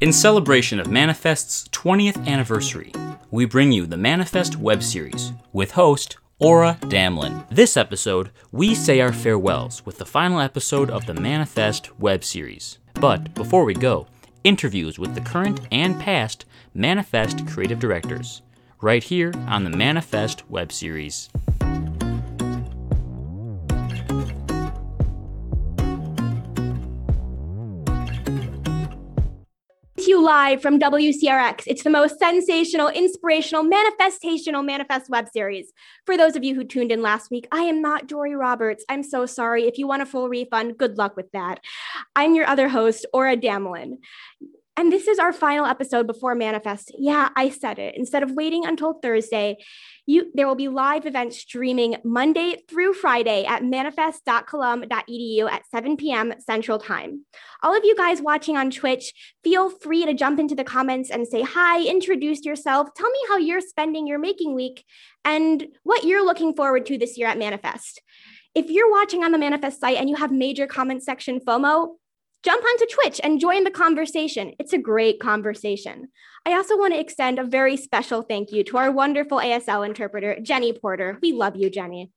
In celebration of Manifest's 20th anniversary, we bring you the Manifest web series with host Aura Damlin. This episode, we say our farewells with the final episode of the Manifest web series. But before we go, interviews with the current and past Manifest creative directors, right here on the Manifest web series. You live from WCRX. It's the most sensational, inspirational, manifestational manifest web series. For those of you who tuned in last week, I am not Dory Roberts. I'm so sorry. If you want a full refund, good luck with that. I'm your other host, Aura Damlin. And this is our final episode before Manifest. Yeah, I said it. Instead of waiting until Thursday, you there will be live events streaming Monday through Friday at manifest.colum.edu at 7 p.m. Central Time. All of you guys watching on Twitch, feel free to jump into the comments and say hi, introduce yourself, tell me how you're spending your making week and what you're looking forward to this year at Manifest. If you're watching on the Manifest site and you have major comment section FOMO, jump onto Twitch and join the conversation. It's a great conversation. I also want to extend a very special thank you to our wonderful ASL interpreter, Jenny Porter. We love you, Jenny.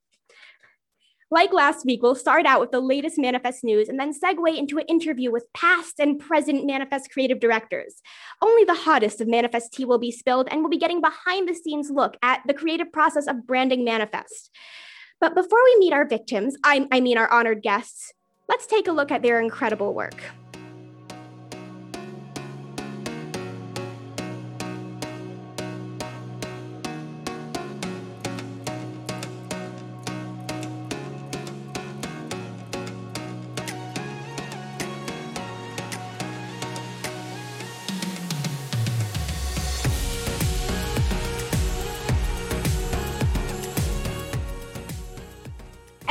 Like last week, we'll start out with the latest Manifest news and then segue into an interview with past and present Manifest creative directors. Only the hottest of Manifest tea will be spilled, and we'll be getting behind the scenes look at the creative process of branding Manifest. But before we meet our victims, I, I mean our honored guests, Let's take a look at their incredible work.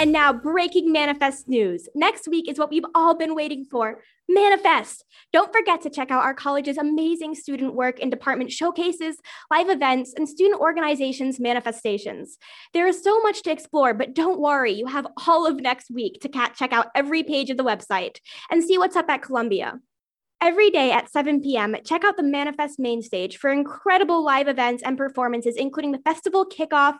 And now, breaking manifest news. Next week is what we've all been waiting for Manifest. Don't forget to check out our college's amazing student work and department showcases, live events, and student organizations manifestations. There is so much to explore, but don't worry, you have all of next week to check out every page of the website and see what's up at Columbia. Every day at 7 p.m., check out the Manifest main stage for incredible live events and performances, including the festival kickoff,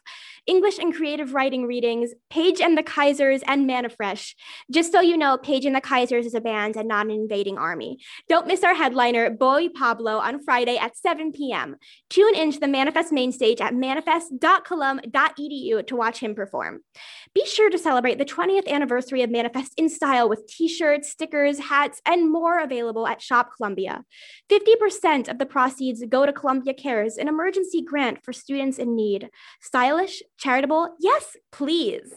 English and creative writing readings, Paige and the Kaisers, and Manafresh. Just so you know, Paige and the Kaisers is a band and not an invading army. Don't miss our headliner, Boy Pablo, on Friday at 7 p.m. Tune in to the Manifest main stage at manifest.colum.edu to watch him perform. Be sure to celebrate the 20th anniversary of Manifest in style with t shirts, stickers, hats, and more available at Shop Columbia. 50% of the proceeds go to Columbia Cares, an emergency grant for students in need. Stylish, charitable, yes, please.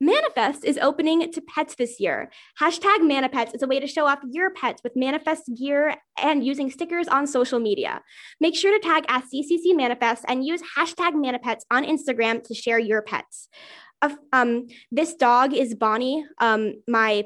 Manifest is opening to pets this year. Hashtag Manipets is a way to show off your pets with Manifest gear and using stickers on social media. Make sure to tag at CCC Manifest and use hashtag Manipets on Instagram to share your pets. Uh, um, this dog is Bonnie, um, my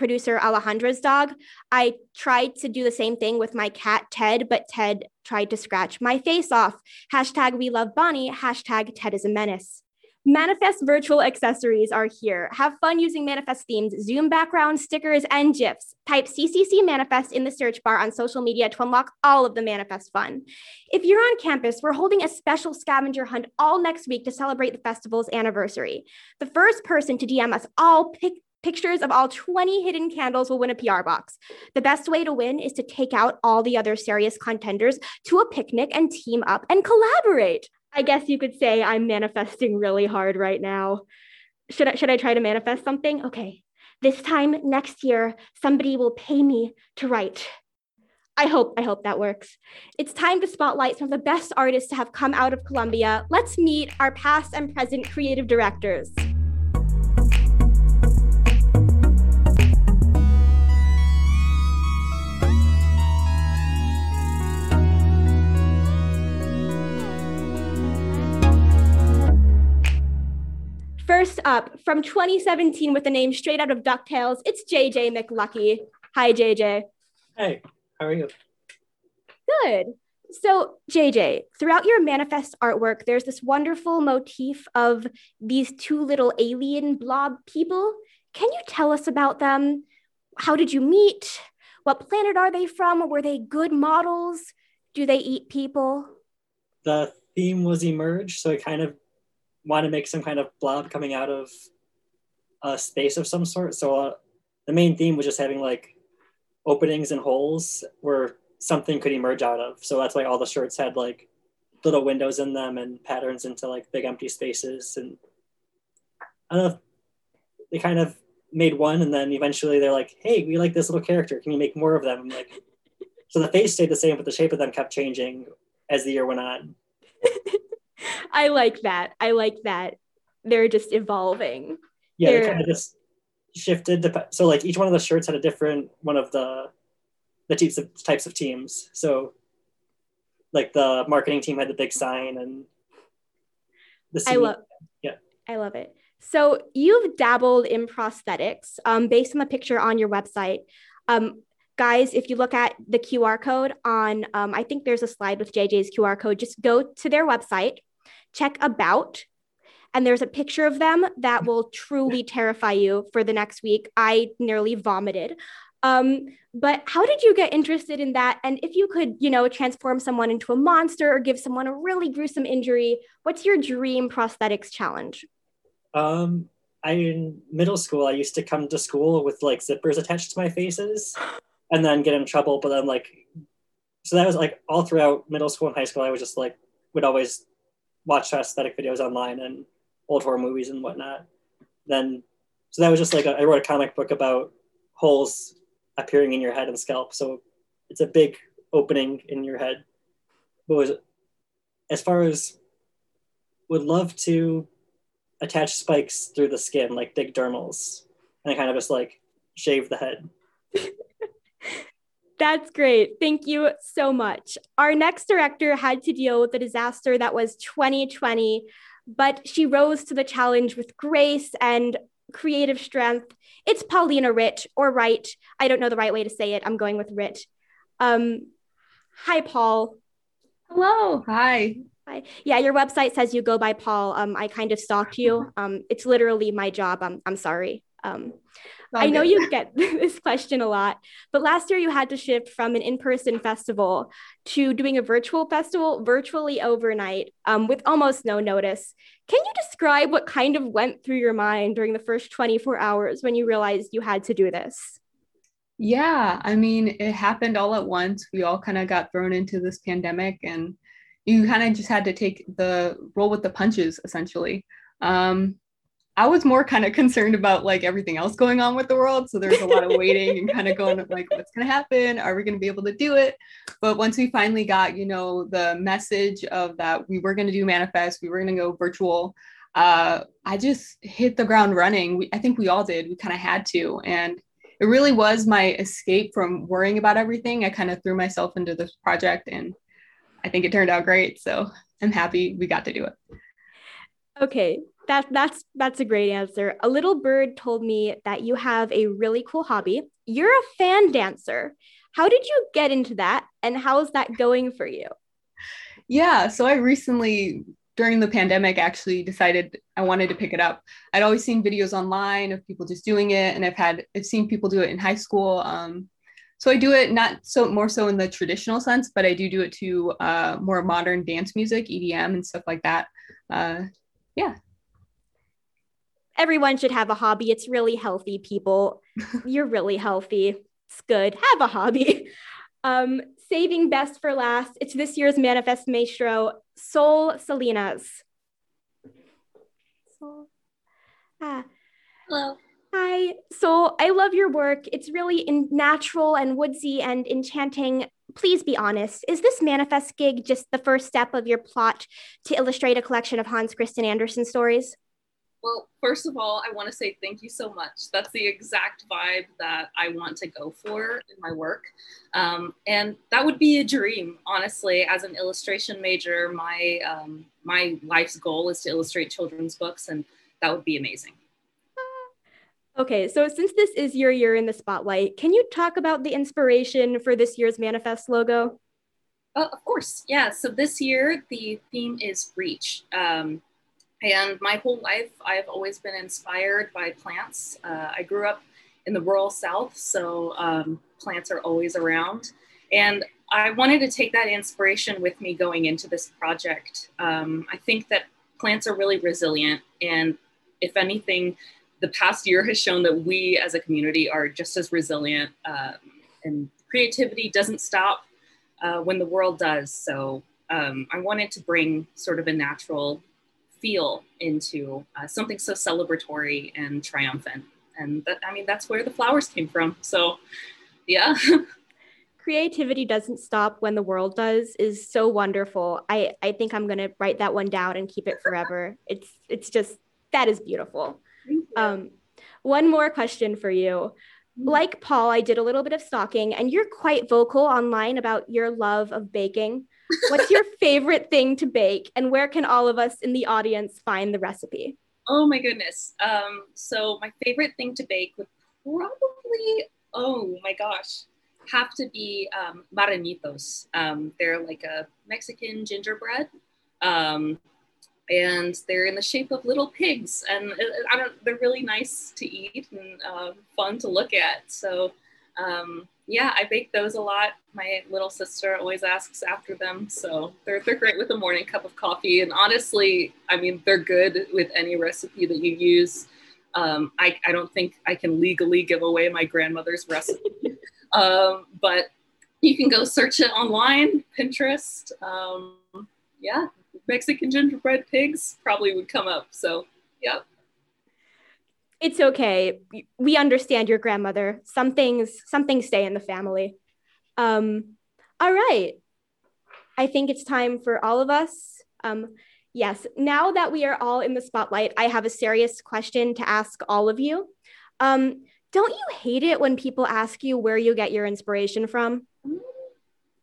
producer Alejandra's dog, I tried to do the same thing with my cat Ted, but Ted tried to scratch my face off. Hashtag we love Bonnie, hashtag Ted is a menace. Manifest virtual accessories are here. Have fun using Manifest themes, Zoom backgrounds, stickers, and GIFs. Type CCC Manifest in the search bar on social media to unlock all of the Manifest fun. If you're on campus, we're holding a special scavenger hunt all next week to celebrate the festival's anniversary. The first person to DM us all pick Pictures of all 20 hidden candles will win a PR box. The best way to win is to take out all the other serious contenders to a picnic and team up and collaborate. I guess you could say I'm manifesting really hard right now. Should I, should I try to manifest something? Okay. This time next year, somebody will pay me to write. I hope I hope that works. It's time to spotlight some of the best artists to have come out of Columbia. Let's meet our past and present creative directors. Up, from 2017 with the name straight out of DuckTales, it's JJ McLucky. Hi, JJ. Hey, how are you? Good. So, JJ, throughout your manifest artwork, there's this wonderful motif of these two little alien blob people. Can you tell us about them? How did you meet? What planet are they from? Were they good models? Do they eat people? The theme was emerge, so I kind of want to make some kind of blob coming out of a space of some sort. So uh, the main theme was just having like openings and holes where something could emerge out of. So that's why all the shirts had like little windows in them and patterns into like big empty spaces. And I don't know, they kind of made one and then eventually they're like, hey, we like this little character. Can you make more of them? Like, so the face stayed the same, but the shape of them kept changing as the year went on. I like that. I like that. They're just evolving. Yeah, They're... they kind of just shifted. To, so like each one of the shirts had a different one of the the types of types of teams. So like the marketing team had the big sign and the I love yeah. I love it. So you've dabbled in prosthetics um, based on the picture on your website. Um, guys, if you look at the QR code on, um, I think there's a slide with JJ's QR code, just go to their website, check about, and there's a picture of them that will truly terrify you for the next week. I nearly vomited. Um, but how did you get interested in that? And if you could, you know, transform someone into a monster or give someone a really gruesome injury, what's your dream prosthetics challenge? Um, I in middle school, I used to come to school with like zippers attached to my faces and then get in trouble. But then like, so that was like all throughout middle school and high school, I was just like, would always watch aesthetic videos online and old horror movies and whatnot. Then, so that was just like, a, I wrote a comic book about holes appearing in your head and scalp. So it's a big opening in your head. But was, as far as would love to attach spikes through the skin like big dermals and I kind of just like shave the head. That's great. Thank you so much. Our next director had to deal with the disaster that was 2020, but she rose to the challenge with grace and creative strength. It's Paulina Rich or Wright. I don't know the right way to say it. I'm going with Rich. Um, hi, Paul. Hello. Hi. Hi. Yeah, your website says you go by Paul. Um, I kind of stalked you. Um, it's literally my job. I'm, I'm sorry. Um, I know you get this question a lot, but last year you had to shift from an in person festival to doing a virtual festival virtually overnight um, with almost no notice. Can you describe what kind of went through your mind during the first 24 hours when you realized you had to do this? Yeah, I mean, it happened all at once. We all kind of got thrown into this pandemic and you kind of just had to take the roll with the punches essentially. Um, I was more kind of concerned about like everything else going on with the world. So there's a lot of waiting and kind of going like, what's going to happen? Are we going to be able to do it? But once we finally got, you know, the message of that we were going to do manifest, we were going to go virtual. Uh, I just hit the ground running. We, I think we all did. We kind of had to. And it really was my escape from worrying about everything. I kind of threw myself into this project and I think it turned out great. So I'm happy we got to do it. Okay, that that's that's a great answer. A little bird told me that you have a really cool hobby. You're a fan dancer. How did you get into that and how's that going for you? Yeah, so I recently during the pandemic actually decided I wanted to pick it up. I'd always seen videos online of people just doing it and I've had I've seen people do it in high school. Um, so I do it not so more so in the traditional sense, but I do do it to uh, more modern dance music, EDM, and stuff like that. Uh, yeah. Everyone should have a hobby. It's really healthy, people. You're really healthy. It's good. Have a hobby. Um, saving best for last. It's this year's Manifest Maestro, Soul Salinas. Sol. Ah. Hello. Hi. So I love your work. It's really in natural and woodsy and enchanting. Please be honest. Is this manifest gig just the first step of your plot to illustrate a collection of Hans Christian Andersen stories? Well, first of all, I want to say thank you so much. That's the exact vibe that I want to go for in my work. Um, and that would be a dream, honestly. As an illustration major, my, um, my life's goal is to illustrate children's books, and that would be amazing. Okay, so since this is your year in the spotlight, can you talk about the inspiration for this year's Manifest logo? Uh, of course, yeah. So this year the theme is reach. Um, and my whole life, I've always been inspired by plants. Uh, I grew up in the rural South, so um, plants are always around. And I wanted to take that inspiration with me going into this project. Um, I think that plants are really resilient, and if anything, the past year has shown that we as a community are just as resilient, um, and creativity doesn't stop uh, when the world does. So um, I wanted to bring sort of a natural feel into uh, something so celebratory and triumphant. And that, I mean, that's where the flowers came from. So, yeah. Creativity doesn't stop when the world does is so wonderful. I, I think I'm gonna write that one down and keep it forever. it's it's just that is beautiful. Um, one more question for you. Mm-hmm. Like Paul, I did a little bit of stalking, and you're quite vocal online about your love of baking. What's your favorite thing to bake, and where can all of us in the audience find the recipe? Oh my goodness. Um, so, my favorite thing to bake would probably, oh my gosh, have to be um, marranitos. Um, they're like a Mexican gingerbread. Um, and they're in the shape of little pigs and I don't, they're really nice to eat and uh, fun to look at so um, yeah i bake those a lot. My little sister always asks after them so they're, they're great with a morning cup of coffee. And honestly i mean they're good with any recipe that you use. Um, I, I don't think i can legally give away my grandmother's recipe. Um, but you can go search it online pinterest. Um, yeah Mexican gingerbread pigs probably would come up. So, yeah. It's okay. We understand your grandmother. Some things, some things stay in the family. Um, all right. I think it's time for all of us. Um, yes, now that we are all in the spotlight, I have a serious question to ask all of you. Um, don't you hate it when people ask you where you get your inspiration from?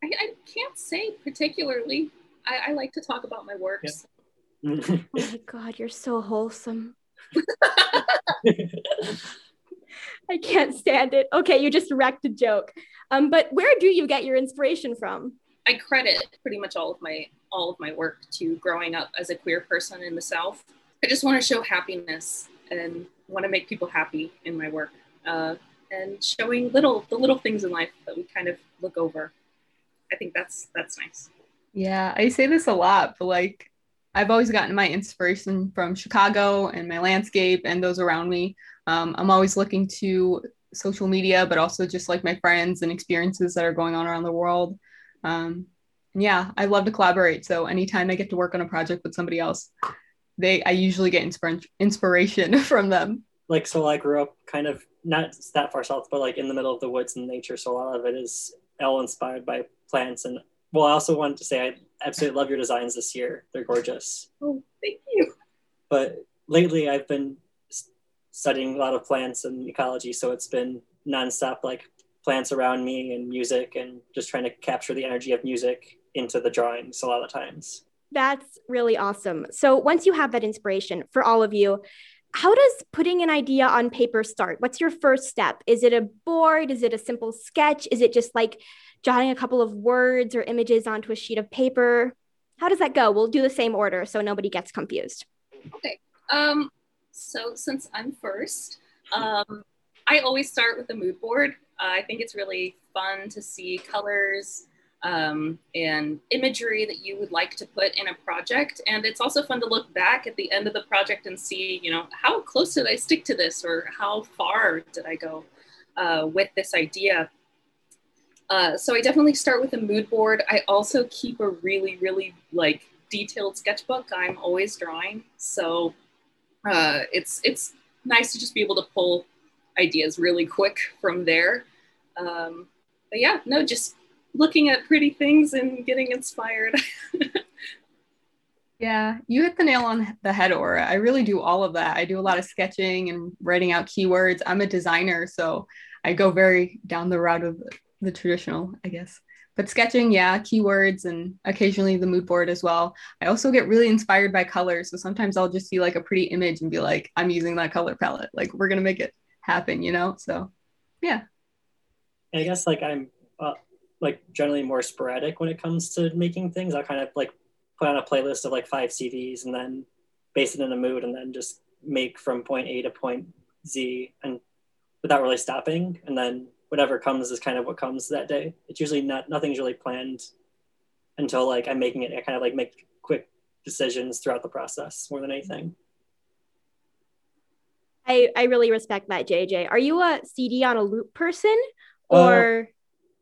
I, I can't say particularly. I, I like to talk about my works. Yeah. oh my god, you're so wholesome. I can't stand it. Okay, you just wrecked a joke. Um, but where do you get your inspiration from? I credit pretty much all of my all of my work to growing up as a queer person in the South. I just want to show happiness and want to make people happy in my work, uh, and showing little the little things in life that we kind of look over. I think that's that's nice. Yeah, I say this a lot, but like I've always gotten my inspiration from Chicago and my landscape and those around me. Um, I'm always looking to social media, but also just like my friends and experiences that are going on around the world. Um, yeah, I love to collaborate. So anytime I get to work on a project with somebody else, they I usually get inspir- inspiration from them. Like so, I grew up kind of not that far south, but like in the middle of the woods and nature. So a lot of it is all inspired by plants and well, I also wanted to say I absolutely love your designs this year. They're gorgeous. Oh, thank you. But lately, I've been studying a lot of plants and ecology, so it's been nonstop like plants around me and music, and just trying to capture the energy of music into the drawings a lot of times. That's really awesome. So once you have that inspiration for all of you, how does putting an idea on paper start? What's your first step? Is it a board? Is it a simple sketch? Is it just like jotting a couple of words or images onto a sheet of paper? How does that go? We'll do the same order so nobody gets confused. Okay. Um, so since I'm first, um, I always start with a mood board. Uh, I think it's really fun to see colors um, and imagery that you would like to put in a project. And it's also fun to look back at the end of the project and see, you know, how close did I stick to this or how far did I go uh, with this idea? Uh, so I definitely start with a mood board. I also keep a really, really like detailed sketchbook. I'm always drawing, so uh, it's it's nice to just be able to pull ideas really quick from there. Um, but yeah, no, just looking at pretty things and getting inspired. yeah, you hit the nail on the head, Aura. I really do all of that. I do a lot of sketching and writing out keywords. I'm a designer, so I go very down the route of the traditional, I guess. But sketching, yeah, keywords and occasionally the mood board as well. I also get really inspired by colors. So sometimes I'll just see like a pretty image and be like, I'm using that color palette. Like we're going to make it happen, you know? So yeah. I guess like I'm uh, like generally more sporadic when it comes to making things. I'll kind of like put on a playlist of like five CDs and then base it in a mood and then just make from point A to point Z and without really stopping. And then whatever comes is kind of what comes that day. It's usually not nothing's really planned until like I'm making it. I kind of like make quick decisions throughout the process more than anything. I, I really respect that, JJ. Are you a CD on a loop person Uh, or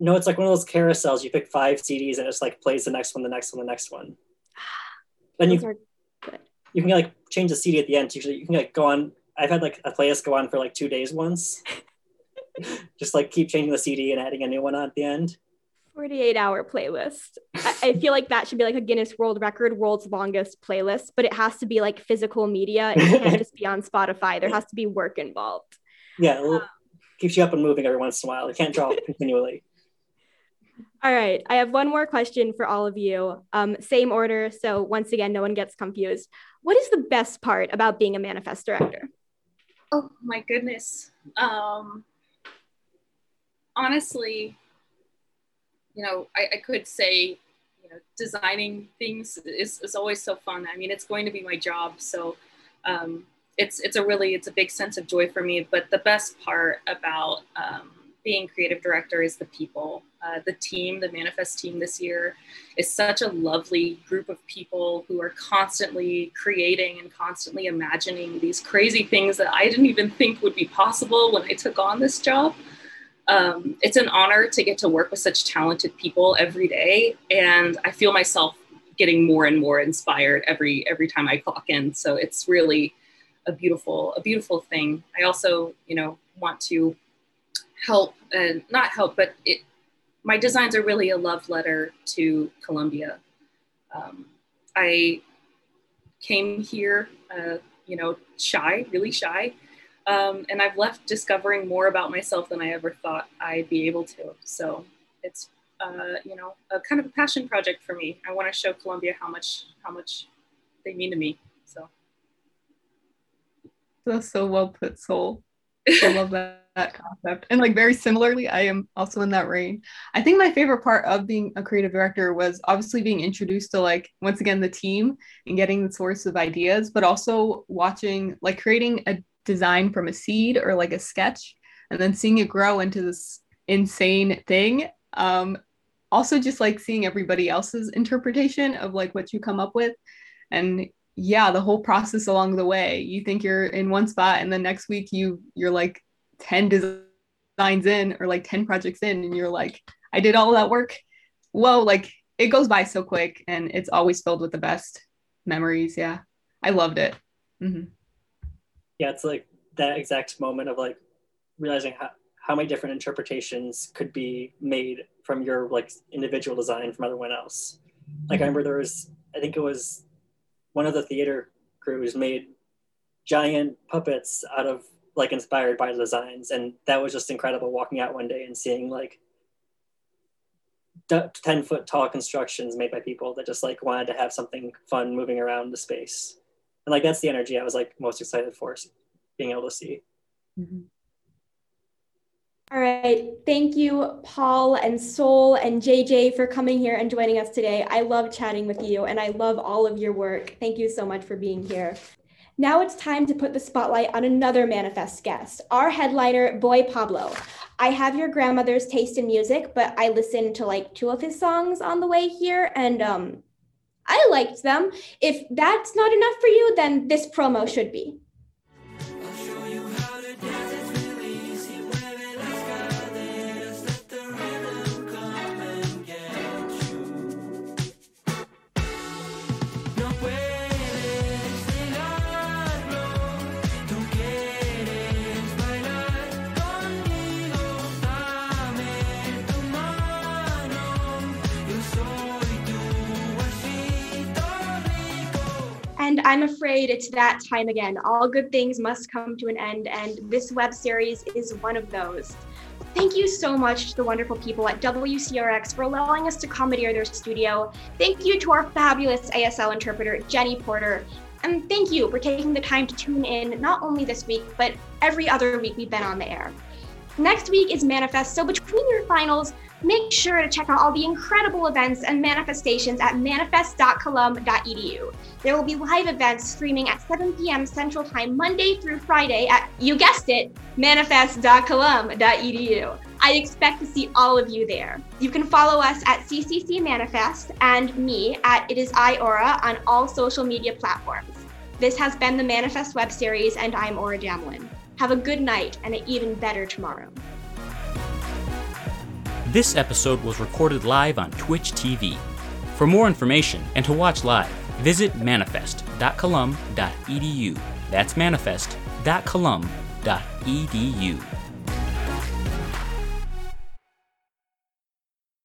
No, it's like one of those carousels. You pick five CDs and it's like plays the next one, the next one, the next one. Then those you you can like change the CD at the end. Usually you can like go on. I've had like a playlist go on for like two days once. Just like keep changing the CD and adding a new one on at the end. 48 hour playlist. I, I feel like that should be like a Guinness World Record, world's longest playlist, but it has to be like physical media. It can't just be on Spotify. There has to be work involved. Yeah, it keeps you up and moving every once in a while. You can't draw continually. All right. I have one more question for all of you. Um, same order. So once again, no one gets confused. What is the best part about being a manifest director? Oh my goodness. Um, honestly, you know, I, I could say, you know, designing things is, is always so fun. I mean, it's going to be my job. So um, it's, it's a really, it's a big sense of joy for me. But the best part about um, being creative director is the people. Uh, the team, the Manifest team this year is such a lovely group of people who are constantly creating and constantly imagining these crazy things that I didn't even think would be possible when I took on this job. Um, it's an honor to get to work with such talented people every day, and I feel myself getting more and more inspired every every time I clock in. So it's really a beautiful a beautiful thing. I also, you know, want to help and not help, but it, my designs are really a love letter to Columbia. Um, I came here, uh, you know, shy, really shy, um, and I've left discovering more about myself than I ever thought I'd be able to. So it's, uh, you know, a kind of a passion project for me. I want to show Columbia how much how much they mean to me. So That's so well put, Soul. I love that, that concept. And like very similarly, I am also in that range. I think my favorite part of being a creative director was obviously being introduced to like once again the team and getting the source of ideas, but also watching like creating a design from a seed or like a sketch and then seeing it grow into this insane thing. Um, also just like seeing everybody else's interpretation of like what you come up with and yeah the whole process along the way. You think you're in one spot and then next week you you're like 10 designs in or like 10 projects in and you're like i did all that work. Whoa like it goes by so quick and it's always filled with the best memories. Yeah i loved it. Mhm. Yeah, it's like that exact moment of like realizing how, how many different interpretations could be made from your like individual design from everyone else. Like I remember there was, I think it was one of the theater crews made giant puppets out of like inspired by designs, and that was just incredible. Walking out one day and seeing like ten foot tall constructions made by people that just like wanted to have something fun moving around the space, and like that's the energy I was like most excited for being able to see. Mhm. All right. Thank you, Paul and Soul and JJ, for coming here and joining us today. I love chatting with you and I love all of your work. Thank you so much for being here. Now it's time to put the spotlight on another manifest guest, our headliner, Boy Pablo. I have your grandmother's taste in music, but I listened to like two of his songs on the way here and um, I liked them. If that's not enough for you, then this promo should be. And I'm afraid it's that time again. All good things must come to an end, and this web series is one of those. Thank you so much to the wonderful people at WCRX for allowing us to commandeer their studio. Thank you to our fabulous ASL interpreter, Jenny Porter. And thank you for taking the time to tune in not only this week, but every other week we've been on the air. Next week is Manifest, so between your finals, make sure to check out all the incredible events and manifestations at manifest.colum.edu. There will be live events streaming at 7 p.m. Central Time Monday through Friday at, you guessed it, manifest.colum.edu. I expect to see all of you there. You can follow us at CCC Manifest and me at It Is I Aura on all social media platforms. This has been the Manifest web series, and I'm Aura Damlin. Have a good night and an even better tomorrow. This episode was recorded live on Twitch TV. For more information and to watch live, visit manifest.colum.edu. That's manifest.colum.edu.